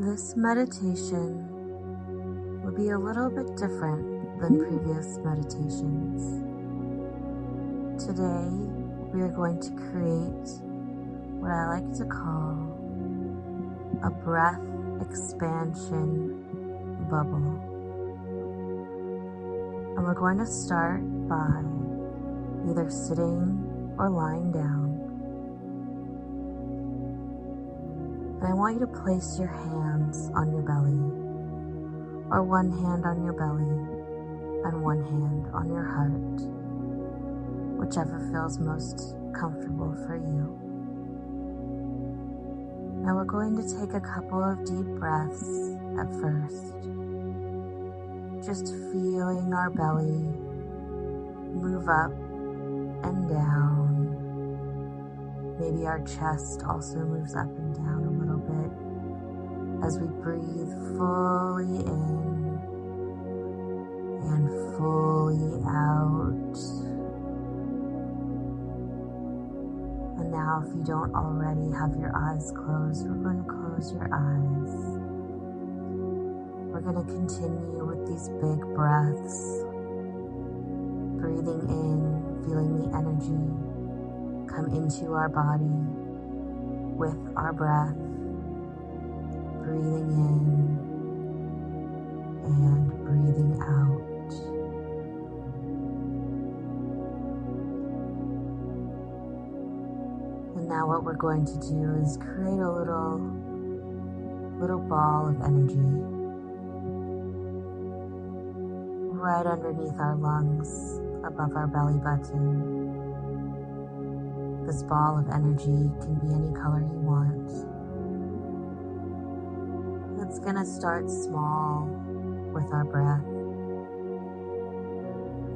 This meditation will be a little bit different than previous meditations. Today, we are going to create what I like to call a breath expansion bubble. And we're going to start by either sitting or lying down. And I want you to place your hands on your belly, or one hand on your belly and one hand on your heart, whichever feels most comfortable for you. Now we're going to take a couple of deep breaths at first, just feeling our belly move up and down. Maybe our chest also moves up and down as we breathe fully in and fully out. And now, if you don't already have your eyes closed, we're going to close your eyes. We're going to continue with these big breaths, breathing in, feeling the energy come into our body with our breath breathing in and breathing out. And now what we're going to do is create a little little ball of energy right underneath our lungs, above our belly button. This ball of energy can be any color you want going to start small with our breath.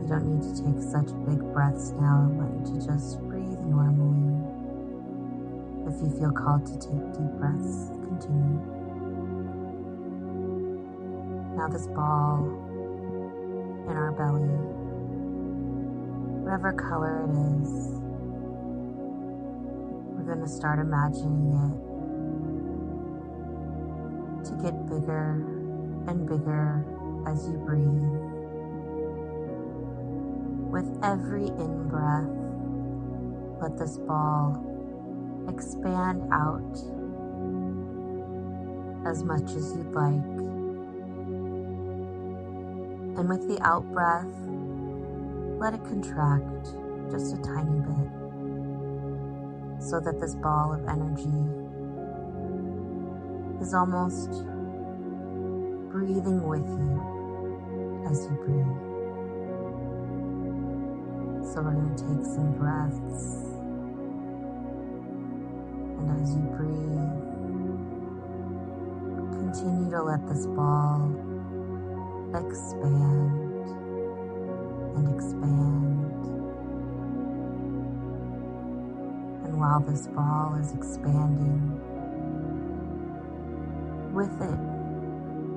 You don't need to take such big breaths now. I want you to just breathe normally. If you feel called to take deep breaths, continue. Now, this ball in our belly, whatever color it is, we're going to start imagining it to get bigger and bigger as you breathe. With every in breath, let this ball expand out as much as you'd like. And with the out breath, let it contract just a tiny bit so that this ball of energy is almost breathing with you as you breathe. So we're going to take some breaths. And as you breathe, continue to let this ball expand and expand. And while this ball is expanding, with it,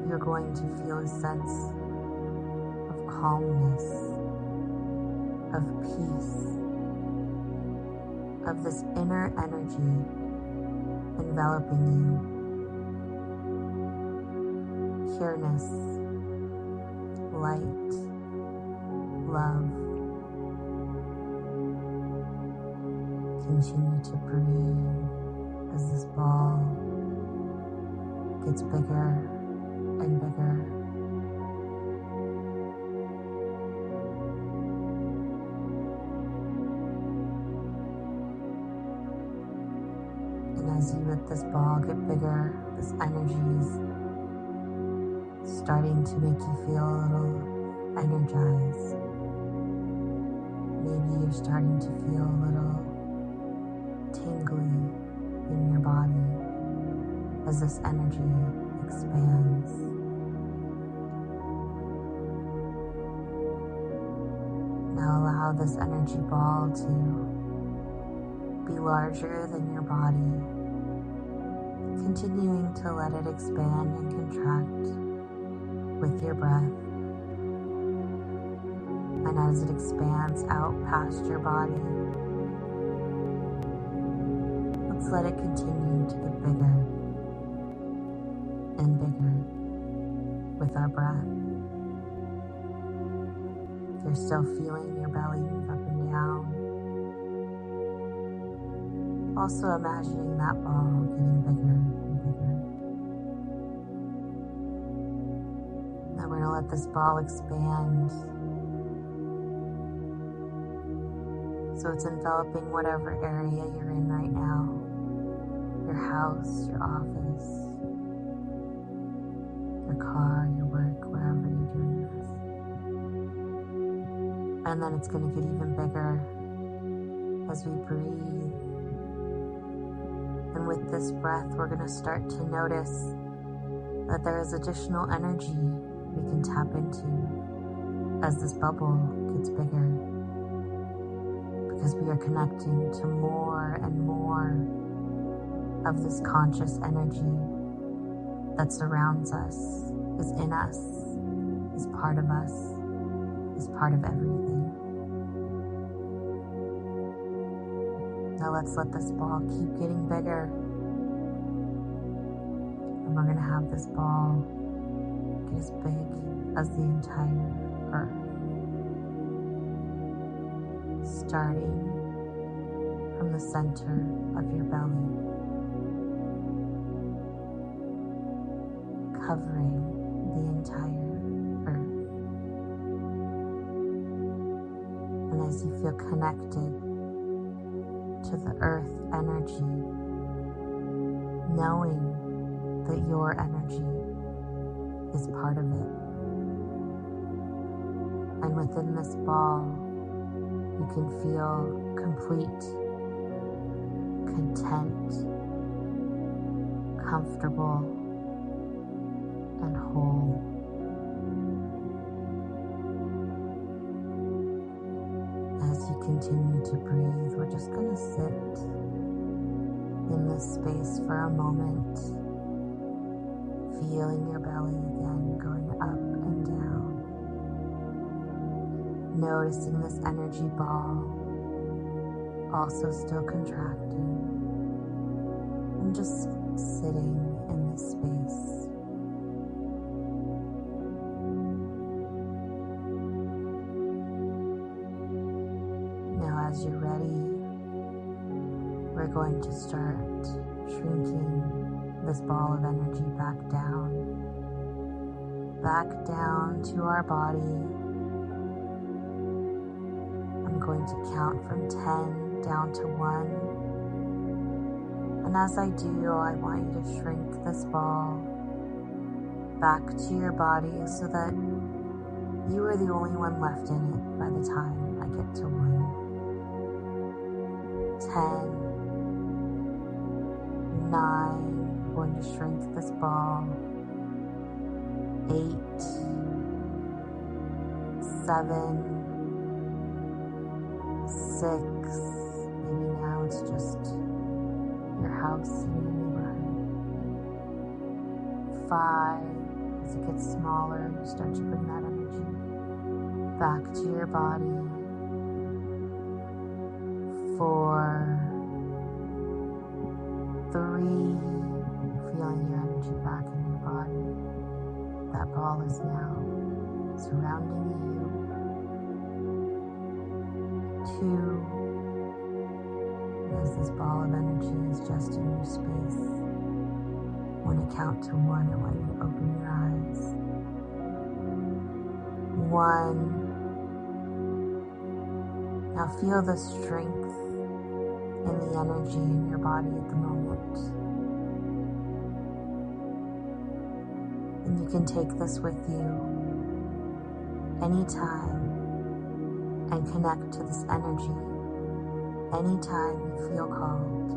you're going to feel a sense of calmness, of peace, of this inner energy enveloping you. Pureness, light, love. Continue to breathe as this ball gets bigger and bigger. And as you let this ball get bigger, this energy is starting to make you feel a little energized. Maybe you're starting to feel a little tingly in your body as this energy expands. Now allow this energy ball to be larger than your body, continuing to let it expand and contract with your breath. And as it expands out past your body, let's let it continue to get bigger and bigger with our breath. If you're still feeling your belly move up and down, also imagining that ball getting bigger and bigger. Now we're going to let this ball expand. So it's enveloping whatever area you're in right now your house, your office car, your work, wherever you're doing this. And then it's going to get even bigger as we breathe. And with this breath, we're going to start to notice that there is additional energy we can tap into as this bubble gets bigger. Because we are connecting to more and more of this conscious energy that surrounds us, is in us, is part of us, is part of everything. Now let's let this ball keep getting bigger. And we're going to have this ball get as big as the entire earth. Starting from the center of your belly. Covering the entire earth. And as you feel connected to the earth energy, knowing that your energy is part of it. And within this ball, you can feel complete, content, comfortable, and whole. As you continue to breathe, we're just going to sit in this space for a moment, feeling your belly again going up and down. Noticing this energy ball also still contracting and just sitting going to start shrinking this ball of energy back down, back down to our body. I'm going to count from 10 down to 1. And as I do, I want you to shrink this ball back to your body so that you are the only one left in it by the time I get to 1 ten, nine, going to shrink this ball, eight, seven, six, maybe now it's just your house in your neighborhood, five, as it gets smaller, you start to bring that energy back to your body. Four, three, feeling your energy back in your body. That ball is now surrounding you. Two, as this ball of energy is just in your space. When I count to one, I want you open your eyes. One. Now feel the strength and the energy in your body at the moment. And you can take this with you anytime and connect to this energy anytime you feel called.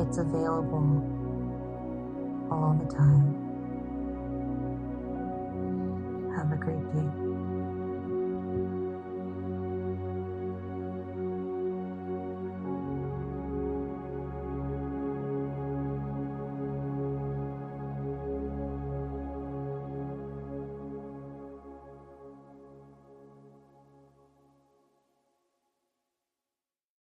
It's available all the time. Have a great day.